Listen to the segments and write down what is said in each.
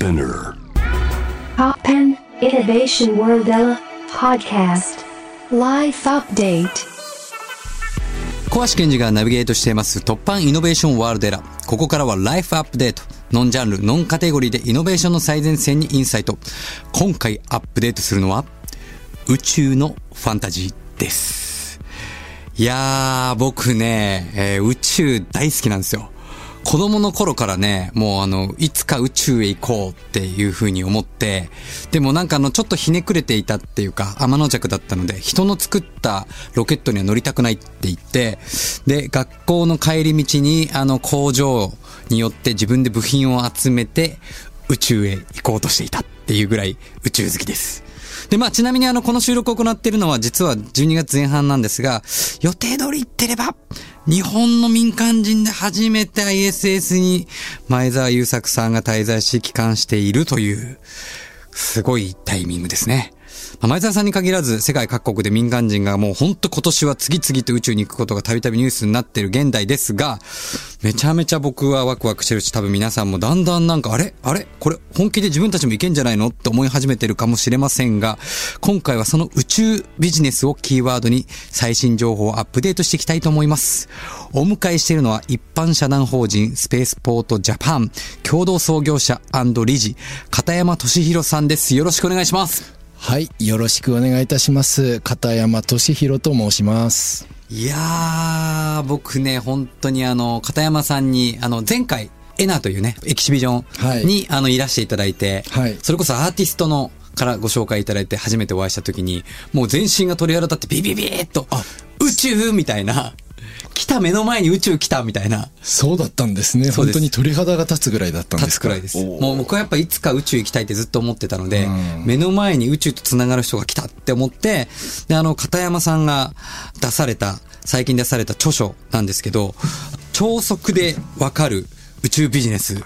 Spinner. Poppen Innovation World Podcast Life Update 小橋健二がナビゲートしています突破イノベーションワールドエラー。ここからはライフアップデート。ノンジャンル、ノンカテゴリーでイノベーションの最前線にインサイト。今回アップデートするのは宇宙のファンタジーです。いやー、僕ね、えー宇宙大好きなんですよ。子供の頃からね、もうあの、いつか宇宙へ行こうっていう風に思って、でもなんかあの、ちょっとひねくれていたっていうか、天の弱だったので、人の作ったロケットには乗りたくないって言って、で、学校の帰り道にあの、工場によって自分で部品を集めて、宇宙へ行こうとしていたっていうぐらい宇宙好きです。で、まあ、ちなみにあの、この収録を行っているのは実は12月前半なんですが、予定通り行ってれば、日本の民間人で初めて ISS に前澤友作さんが滞在し帰還しているという、すごいタイミングですね。まあ前澤さんに限らず世界各国で民間人がもう本当今年は次々と宇宙に行くことがたびたびニュースになっている現代ですが、めちゃめちゃ僕はワクワクしてるし多分皆さんもだんだんなんかあれあれこれ本気で自分たちもいけんじゃないのって思い始めてるかもしれませんが、今回はその宇宙ビジネスをキーワードに最新情報をアップデートしていきたいと思います。お迎えしているのは一般社団法人スペースポートジャパン共同創業者理事片山俊弘さんです。よろしくお願いします。はい、よろしくお願いいたします。片山俊弘と申します。いやー、僕ね、本当にあの、片山さんに、あの、前回、エナというね、エキシビジョはいンに、あの、いらしていただいて、はいそれこそアーティストの、からご紹介いただいて初めてお会いした時に、もう全身が鳥肌立ってビビビーっと、あ、宇宙みたいな、来た目の前に宇宙来たみたいな、そうだったんですね。本当に鳥肌が立つぐらいだったんですか。立つくらいです。もう僕はやっぱいつか宇宙行きたいってずっと思ってたので、うん。目の前に宇宙と繋がる人が来たって思って、で、あの、片山さんが出された、最近出された著書なんですけど、超速でわかる宇宙ビジネス、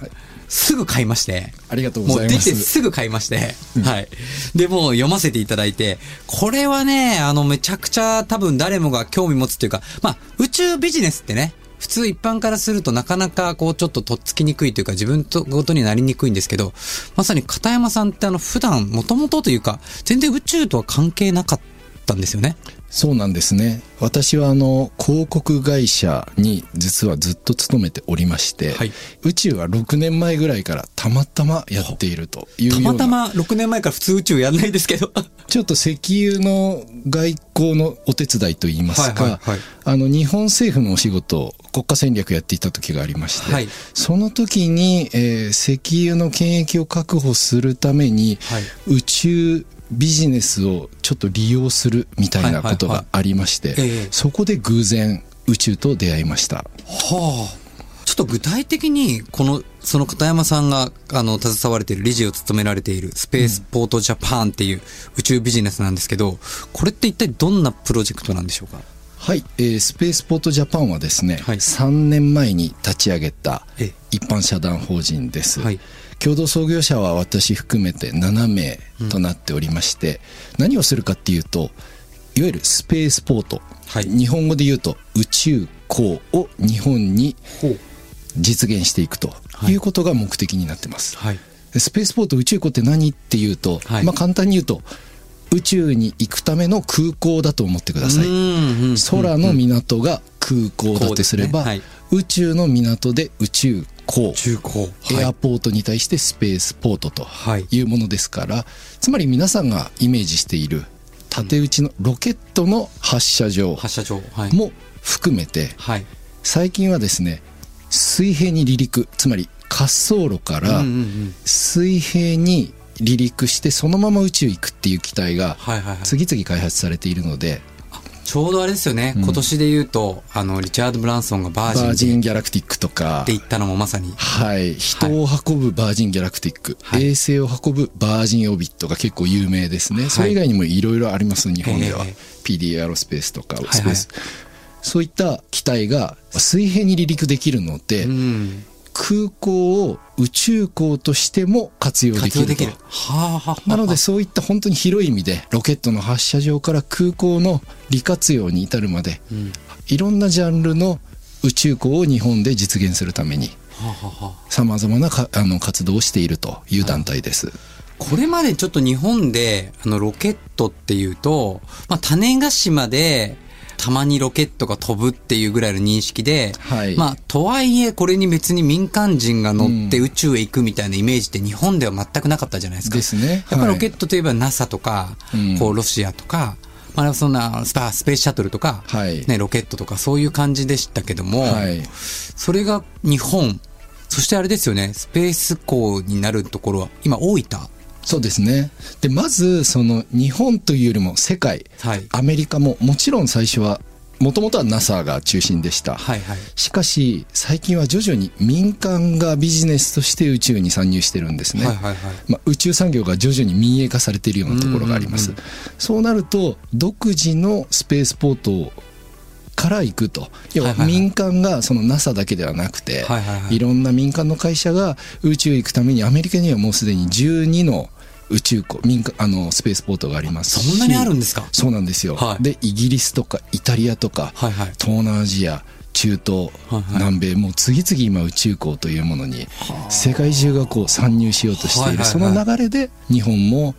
すぐ買いまして。ありがとうございますもう出てすぐ買いまして。はい。で、もう読ませていただいて、これはね、あの、めちゃくちゃ多分誰もが興味持つっていうか、まあ、宇宙ビジネスってね、普通一般からするとなかなかこうちょっととっつきにくいというか自分とごとになりにくいんですけど、まさに片山さんってあの普段もともとというか全然宇宙とは関係なかったんですよね。そうなんですね。私はあの、広告会社に実はずっと勤めておりまして、はい宇宙は6年前ぐらいからたまたまやっているというような。たまたま6年前から普通宇宙やんないですけど。ちょっと石油の外交のお手伝いといいますか、はいはいはいあの日本政府のお仕事を国家戦略やっていた時がありまして、はいその時に、えー石油の権益を確保するために、はい宇宙ビジネスをちょっと利用するみたいなことがありまして、そこで偶然宇宙と出会いました。はあ。ちょっと具体的に、この、その片山さんが、あの、携われている、理事を務められている、スペースポートジャパンっていう宇宙ビジネスなんですけど、これって一体どんなプロジェクトなんでしょうか？はい、えースペースポートジャパンはですね、はい。3年前に立ち上げたええ。一般社団法人です、はい共同創業者は私含めて7名となっておりまして、何をするかっていうといわゆるスペースポート、はい。日本語で言うと宇宙港を日本に。実現していくとはい。いうことが目的になってます、はい。でスペースポート宇宙港って何っていうと、はい。まあ簡単に言うと宇宙に行くための空港だと思ってください、うん空の港が空港だとすれば、ね。はい。宇宙の港で宇宙港中高。エアポートに対してスペースポートとはいいうものですから、つまり皆さんがイメージしている縦打ちのロケットの発射場発射場。はい。も含めてはい。最近はですね水平に離陸つまり滑走路から水平に離陸してそのまま宇宙行くっていう機体がはいはいはい。次々開発されているのでちょうどあれですよね、今年で言うと、あの、リチャード・ブランソンがバージンバージでンギャラクティックとか。って言ったのもまさに。はい、人を運ぶバージンギャラクティック、はい。衛星を運ぶバージンオビットが結構有名ですね、はい。それ以外にもいろいろあります日本では、ええ PD エアロスペースとかい。スペース、そういった機体が水平に離陸できるので、うん。空港を宇宙港としても活用できるできる。はあはあはあ。なのでそういった本当に広い意味でロケットの発射場から空港の利活用に至るまで、いろんなジャンルの宇宙港を日本で実現するためにさまざまなかあの活動をしているという団体です。これまでちょっと日本で、あの、ロケットっていうと、まあ、種子島で、たまにロケットが飛ぶっていうぐらいの認識で、はい。まあ、とはいえ、これに別に民間人が乗って宇宙へ行くみたいなイメージって日本では全くなかったじゃないですか。ですね。やっぱりはい。ロケットといえば NASA とか、うん。こう、ロシアとか、まあ、そんなスペースシャトルとか、はい。ね、ロケットとかそういう感じでしたけども、はい。それが日本、そしてあれですよね、スペース港になるところは、今、大分。そうですね。で、まず、その、日本というよりも世界、はいアメリカも、もちろん最初は、もともとは NASA が中心でした。はいはい。しかし、最近は徐々に民間がビジネスとして宇宙に参入してるんですね。はいはいはいまあ、宇宙産業が徐々に民営化されているようなところがあります。うんうんそうなると、独自のスペースポートから行くと。要は民間がその NASA だけではなくて、はいろんな民間の会社が宇宙へ行くためにアメリカにはもうすでに12の宇宙港民間あのスペースポートがありますし。そんなにあるんですか？そうなんですよ、はい。でイギリスとかイタリアとか、はいはい。東南アジア中東、はいはい。南米もう次々今宇宙港というものに世界中がこう参入しようとしている、その流れで日本も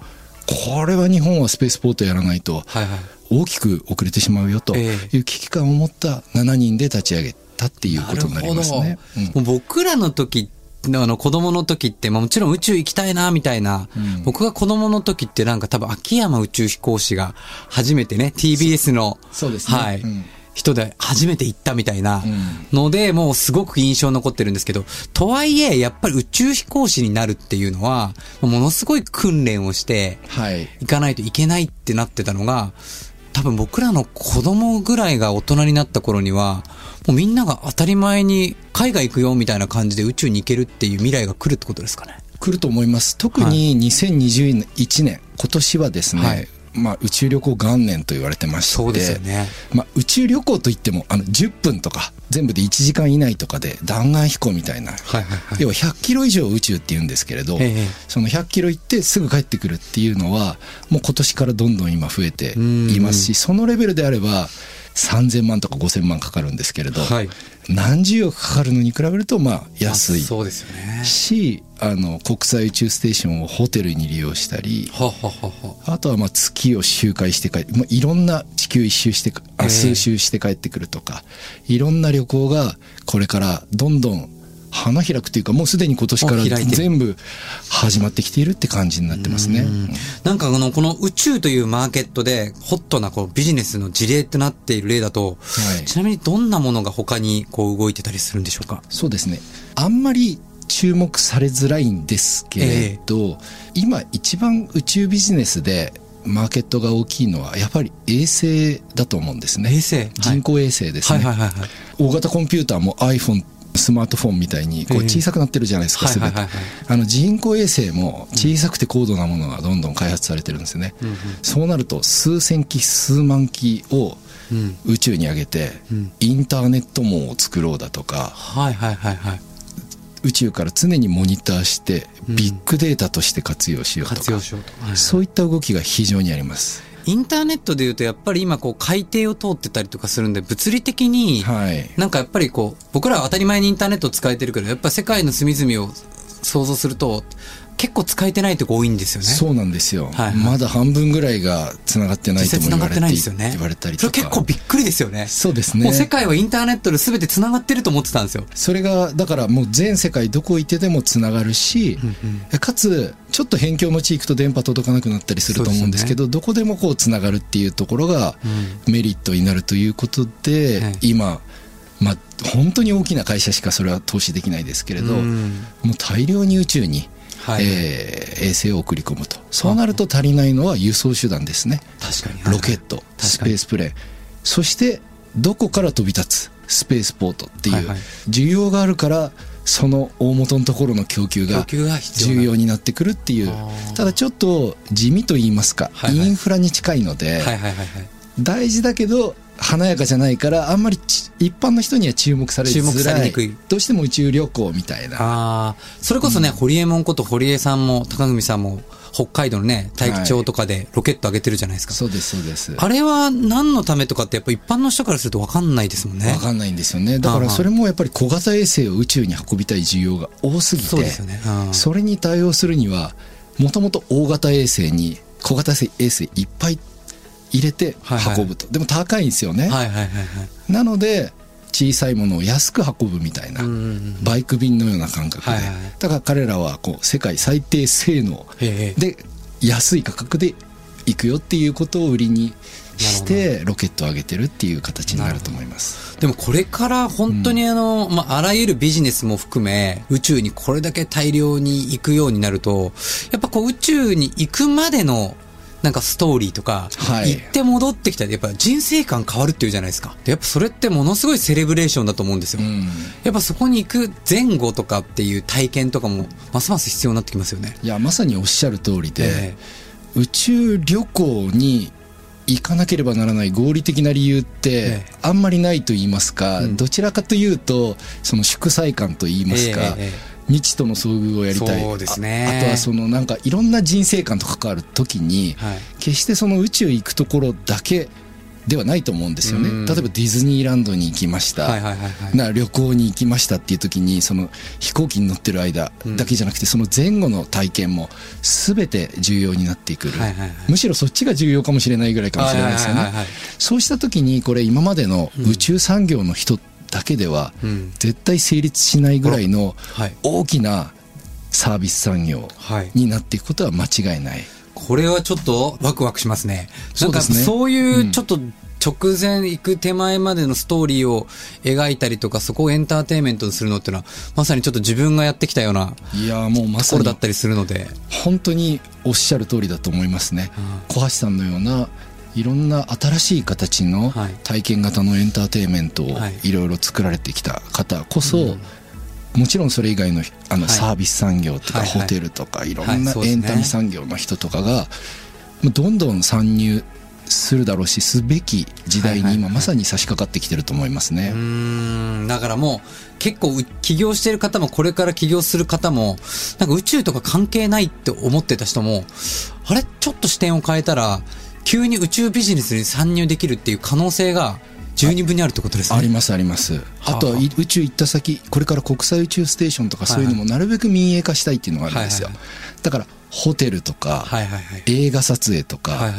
これは日本はスペースポートやらないと。はいはい。大きく遅れてしまうよとえいう危機感を持った7人で立ち上げたっていうことになりますね。うん。もう僕らの時あの子供の時って、まあ、もちろん宇宙行きたいなみたいな、うん。僕が子供の時ってなんか多分秋山宇宙飛行士が初めてね TBS のそうですね。はい、うん。人で初めて行ったみたいなうので、もうすごく印象に残ってるんですけどとはいえやっぱり宇宙飛行士になるっていうのはものすごい訓練をしてはい。行かないといけないってなってたのが、多分僕らの子供ぐらいが大人になった頃には、もうみんなが当たり前に海外行くよみたいな感じで宇宙に行けるっていう未来が来るってことですかね。来ると思います。特に2021年今年はですね、はいまあ、宇宙旅行元年と言われてましてそうですよね。まあ、宇宙旅行といってもあの10分とか全部で1時間以内とかで弾丸飛行みたいな、はいはいはい。要は100キロ以上宇宙って言うんですけれど、ええその100キロ行ってすぐ帰ってくるっていうのはもう今年からどんどん今増えていますしそのレベルであれば3000万とか5000万かかるんですけれど、はい何十億かかるのに比べるとまあ安いあそうですよね。しあの国際宇宙ステーションをホテルに利用したりはははは。あとはまあ月を周回して帰って、まあ、いろんな地球一周して数周して帰ってくるとか、いろんな旅行がこれからどんどん花開くというかもうすでに今年から全部始まってきているって感じになってますね。うん。なんかあの、この宇宙というマーケットで、ホットなこうビジネスの事例ってなっている例だと、はい。ちなみにどんなものが他にこう動いてたりするんでしょうか？そうですね。あんまり注目されづらいんですけれど、今一番宇宙ビジネスでマーケットが大きいのはやっぱり衛星だと思うんですね。衛星。はい。人工衛星ですね、はいはいはいはい。大型コンピューターも iPhone スマートフォンみたいにこうええ。小さくなってるじゃないですか、すべて。あの人工衛星も小さくて高度なものがどんどん開発されてるんですよね。うんうん。そうなると数千機数万機をうん。宇宙に上げてうん。インターネット網を作ろうだとかはいはいはいはい。宇宙から常にモニターしてうん。ビッグデータとして活用しようとか。そういった動きが非常にあります。インターネットで言うとやっぱり今こう海底を通ってたりとかするんで物理的にはい。なんかやっぱりこう僕らは当たり前にインターネットを使えてるけどやっぱ世界の隅々を想像すると結構使えてないとこ多いんですよね。そうなんですよ、はいはいまだ半分ぐらいがつながってないとも言われてないんですよね。言われたりそとかれ結構びっくりですよね。そうですねもう世界はインターネットで全て繋がってると思ってたんですよ。それがだからもう全世界どこいてでもつながるし、かつちょっと辺境の地域と電波届かなくなったりすると思うんですけどどこでもこうつながるっていうところがメリットになるということで、はい今まあ本当に大きな会社しかそれは投資できないですけれど、うんもう大量に宇宙に、はい。えー衛星を送り込むと。そうなると足りないのは輸送手段ですね。確かに。ロケット、スペースプレーン、そしてどこから飛び立つスペースポートっていう、はいはい。需要があるからその大元のところの供給が重要になってくるっていう。ただちょっと地味と言いますか、はいはい。インフラに近いので。大事だけど華やかじゃないからあんまりち一般の人には注目されづらい。れにくい。どうしても宇宙旅行みたいな。それこそね、堀江門こと堀江さんも高文さんも北海道のね、大気町とかでロケット上げてるじゃないですか。そうですそうです。あれは何のためとかってやっぱ一般の人からすると分かんないですもんね。わかんないんですよね。だからそれもやっぱり小型衛星を宇宙に運びたい需要が多すぎてそうですよね。うん。それに対応するにはもともと大型衛星に小型衛星いっぱい入れてはいはい。運ぶと、でも高いんですよね、はいはいはいはい。なので小さいものを安く運ぶみたいな、うんうんうんバイク便のような感覚で、はいはいだから彼らはこう世界最低性能で安い価格で行くよっていうことを売りにしてロケットを上げてるっていう形になると思います。でもこれから本当にあの、まあ、あらゆるビジネスも含め、宇宙にこれだけ大量に行くようになると、やっぱこう宇宙に行くまでの、なんかストーリーとか、はい行って戻ってきたらやっぱ人生観変わるっていうじゃないですか。でやっぱそれってものすごいセレブレーションだと思うんですよ。うんやっぱそこに行く前後とかっていう体験とかも、ますます必要になってきますよね。いやまさにおっしゃる通りで、え宇宙旅行に行かなければならない合理的な理由ってええあんまりないと言いますか、うんどちらかというとその祝祭感と言いますか、ええええ未知との遭遇をやりたい。そうですね。ああとはそのなんかいろんな人生観と関わる時に、はい。決してその宇宙行くところだけではないと思うんですよね。うん。例えばディズニーランドに行きました、はいはいはいはい。な旅行に行きましたっていう時にその飛行機に乗ってる間だけじゃなくてその前後の体験も全て重要になってくる、はいはいはい。むしろそっちが重要かもしれないぐらいかもしれないですよね。そうした時にこれ今までの宇宙産業の人だけではうん絶対成立しないぐらいのはい大きなサービス産業はい。になっていくことは間違いない。これはちょっとワクワクしますね。なんかそういううんちょっと直前行く手前までのストーリーを描いたりとか、そこをエンターテインメントにするのっていうのは、まさにちょっと自分がやってきたようないやーもうまとさにだったりするので。本当におっしゃる通りだと思いますね。小橋さんのようないろんな新しい形のはい。体験型のエンターテインメントをはい。いろいろ作られてきた方こそ、もちろんそれ以外のあのはい。サービス産業とかホテルとかい。ろはいんなエンタメ産業の人とかがどんどん参入するだろうしすべき時代に今まさに差し掛かってきてると思いますね。だからもう結構う起業してる方もこれから起業する方も、なんか宇宙とか関係ないって思ってた人も、あれ？ちょっと視点を変えたら、急に宇宙ビジネスに参入できるっていう可能性が十二分にあるってことですね。ありますあります。あとはい宇宙行った先、これから国際宇宙ステーションとかそういうのもなるべく民営化したいっていうのがあるんですよ。だからホテルとか。映画撮影とか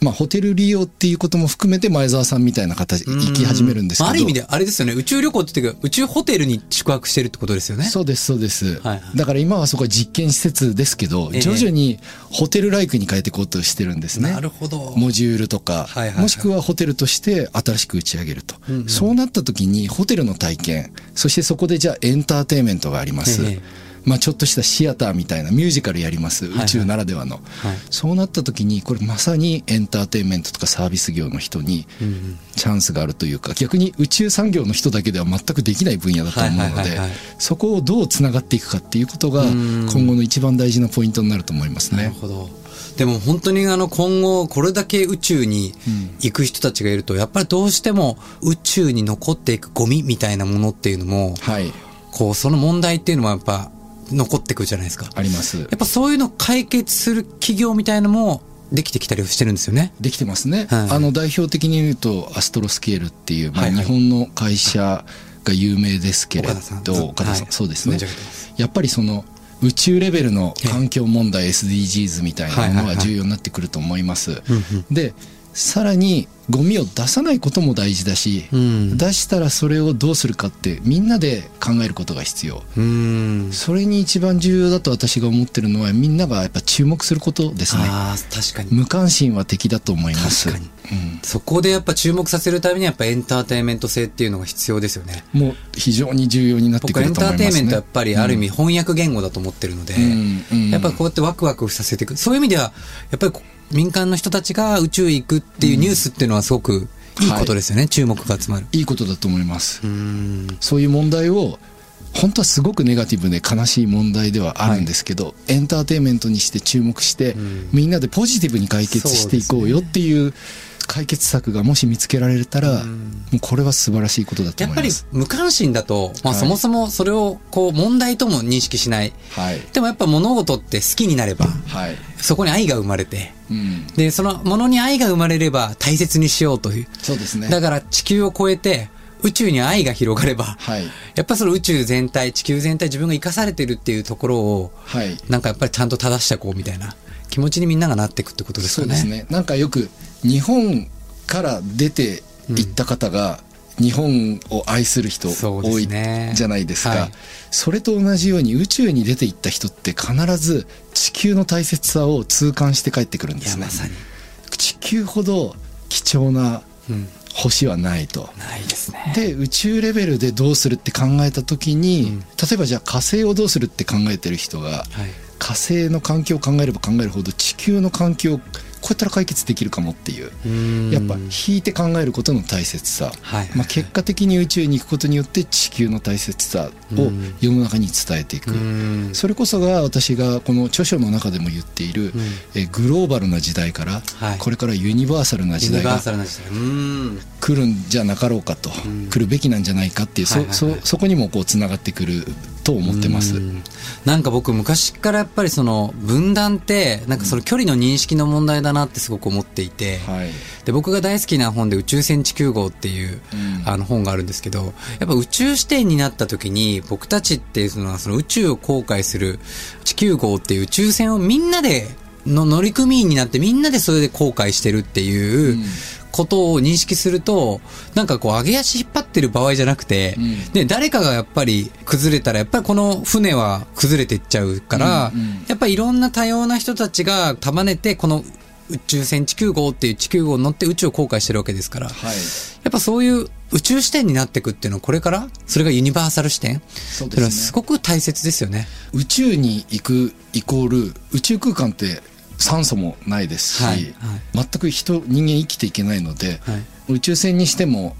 まあホテル利用っていうことも含めて前澤さんみたいな形行き始めるんですけど。まあある意味であれですよね。宇宙旅行って言ってか、宇宙ホテルに宿泊してるってことですよね。そうですそうです、はいはいだから今はそこは実験施設ですけど、ええ徐々にホテルライクに変えていこうとしてるんですね。なるほど。モジュールとか、はいはいはいもしくはホテルとして新しく打ち上げると、そうなった時にホテルの体験そしてそこでじゃあエンターテインメントがあります、ええまあ、ちょっとしたシアターみたいなミュージカルやりますはい宇宙ならではの、はい。そうなった時にこれまさにエンターテインメントとかサービス業の人にチャンスがあるというか逆に宇宙産業の人だけでは全くできない分野だと思うのではいはいはいはい。そこをどうつながっていくかっていうことがん。今後の一番大事なポイントになると思いますね。なるほど。でも本当にあの今後これだけ宇宙に行く人たちがいると、やっぱりどうしても宇宙に残っていくゴミみたいなものっていうのも、はい。こうその問題っていうのもやっぱ残ってくるじゃないですか。あります。やっぱそういうのを解決する企業みたいのもできてきたりしてるんですよね。できてますね、はい。あの代表的に言うとアストロスケールっていう、まあ、はい。はい日本の会社が有名ですけれ岡田さん。ど岡田さん、はい。そうですね。やっぱりその宇宙レベルの環境問題 SDGs みたいなものはいはいはい。は重要になってくると思います、でさらにゴミを出さないことも大事だし、うん出したらそれをどうするかってみんなで考えることが必要。それに一番重要だと私が思ってるのはみんながやっぱ注目することですね確かに。無関心は敵だと思います確かうんそこでやっぱ注目させるためにやっぱエンターテインメント性っていうのが必要ですよね。もう非常に重要になってく僕はエンタると思いますね。ーテインメントはやっぱりある意味翻訳言語だと思ってるので、うんうんやっぱりこうやってワクワクさせていく。そういう意味では、やっぱりこ民間の人たちが宇宙へ行くっていうニュースっていうのはすごくいいことですよね。注目が集まる。いいことだと思います。うーん。そういう問題を本当はすごくネガティブで悲しい問題ではあるんですけど、エンターテインメントにして注目して、んみんなでポジティブに解決していこうよっていう解決策がもし見つけられたら、もうこれは素晴らしいことだとやっぱり思います。無関心だと、まあはいそもそもそれをこう問題とも認識しない。はい。でもやっぱ物事って好きになれば、はい。そこに愛が生まれて、うん。で、そのものに愛が生まれれば大切にしようという。そうですね。だから地球を超えて宇宙に愛が広がれば、はい。やっぱその宇宙全体、地球全体自分が生かされてるっていうところを、はい。なんかやっぱりちゃんと正していこうみたいな気持ちにみんながなっていくってことですかね。そうですね。なんかよく日本から出て行った方が、日本を愛する人多いじゃないですか、はいそれと同じように宇宙に出て行った人って必ず地球の大切さを痛感して帰ってくるんですねまさに。地球ほど貴重なうん。星はないとないですね。で宇宙レベルでどうするって考えた時に、うん例えばじゃあ火星をどうするって考えてる人がはい。火星の環境を考えれば考えるほど地球の環境をこうやったら解決できるかもっていう。うん。やっぱ引いて考えることの大切さ、まあ、結果的に宇宙に行くことによって地球の大切さをうん。世の中に伝えていく、うん。それこそが私がこの著書の中でも言っている、えグローバルな時代から、はい。これからユニバーサルな時代が。来るんじゃなかろうかと、ん。来るべきなんじゃないかっていう、そこにもこうつながってくると思ってます。うん。なんか僕昔からやっぱりその分断ってなんかその距離の認識の問題だなってすごく思っていて、はい。で僕が大好きな本で宇宙船地球号っていう、うん。あの本があるんですけどやっぱ宇宙視点になった時に僕たちっていうのはその宇宙を航海する地球号っていう宇宙船をみんなでの乗組員になってみんなでそれで航海してるっていううんことを認識するとなんかこう上げ足引っ張ってる場合じゃなくて、うん。で誰かがやっぱり崩れたらやっぱりこの船は崩れていっちゃうから、うんうん。やっぱりいろんな多様な人たちが束ねてこの宇宙船地球号っていう地球号に乗って宇宙を航海してるわけですから、はい。やっぱそういう宇宙視点になっていくっていうのはこれからそれがユニバーサル視点？そうっていうのはすごく大切ですよね。宇宙に行くイコール宇宙空間って酸素もないですし、はいはい。全く人人間生きていけないので、はい。宇宙船にしても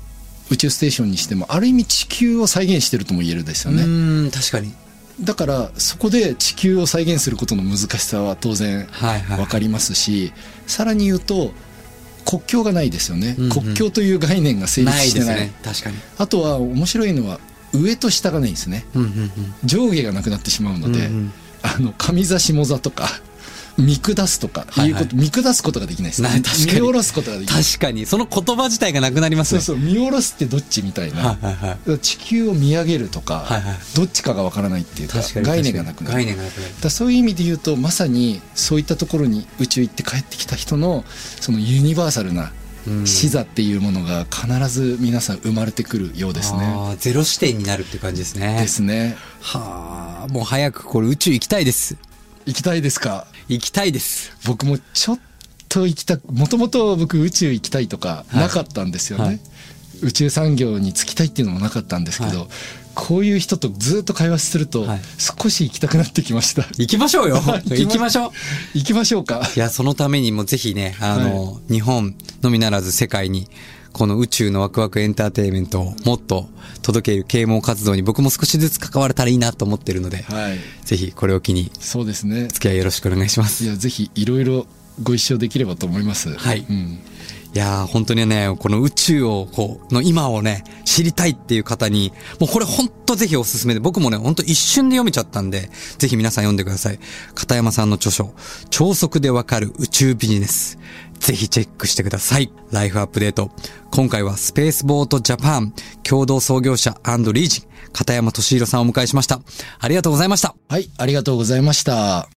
宇宙ステーションにしてもある意味地球を再現してるとも言えるですようね、確かに。だからそこで地球を再現することの難しさは当然はいはい。分かりますし、さらに言うと国境がないですよね、うんうん。国境という概念が成立してない。ですね。確かに。あとは面白いのは上と下がないんですね。うんうんうん。上下がなくなってしまうので、うんうん。あの上座下座とか見下すとかはいはいいうこと、見下すことができないですねない確かに見下ろすことができない確かに。その言葉自体がなくなりますね。そうそう見下ろすってどっちみたいな、はいはいはい。地球を見上げるとか、はいはいどっちかがわからないっていうか。概念がなくなる概念がなくなるだ。そういう意味で言うとまさにそういったところに宇宙行って帰ってきた人のそのユニバーサルなうん視座っていうものが必ず皆さん生まれてくるようですね。あーゼロ視点になるっていう感じですね。ですね。はあ、もう早くこれ宇宙行きたいです。行きたいですか？行きたいです。僕もちょっと行きたもともと僕宇宙行きたいとかはい。なかったんですよね、はい。宇宙産業に就きたいっていうのもなかったんですけど、はい。こういう人とずっと会話するとはい。少し行きたくなってきました、行きましょうよ。行きま行きましょう。行きましょうか。いや、そのためにもぜひね、あの、日本のみならず世界に、この宇宙のワクワクエンターテインメントをもっと届ける啓蒙活動に僕も少しずつ関われたらいいなと思ってるので、はい。ぜひこれを機にそうですね。付き合いよろしくお願いします。いやぜひいろいろご一緒できればと思います。はい。うん、いやー、本当にね、この宇宙を、こう、の今をね、知りたいっていう方に、もうこれ本当ぜひおすすめで、僕もね、本当一瞬で読めちゃったんで、ぜひ皆さん読んでください。片山さんの著書、超速でわかる宇宙ビジネス。ぜひチェックしてください。ライフアップデート。今回はスペースボートジャパン共同創業者リージン、片山俊弘さんをお迎えしました。ありがとうございました。はいありがとうございました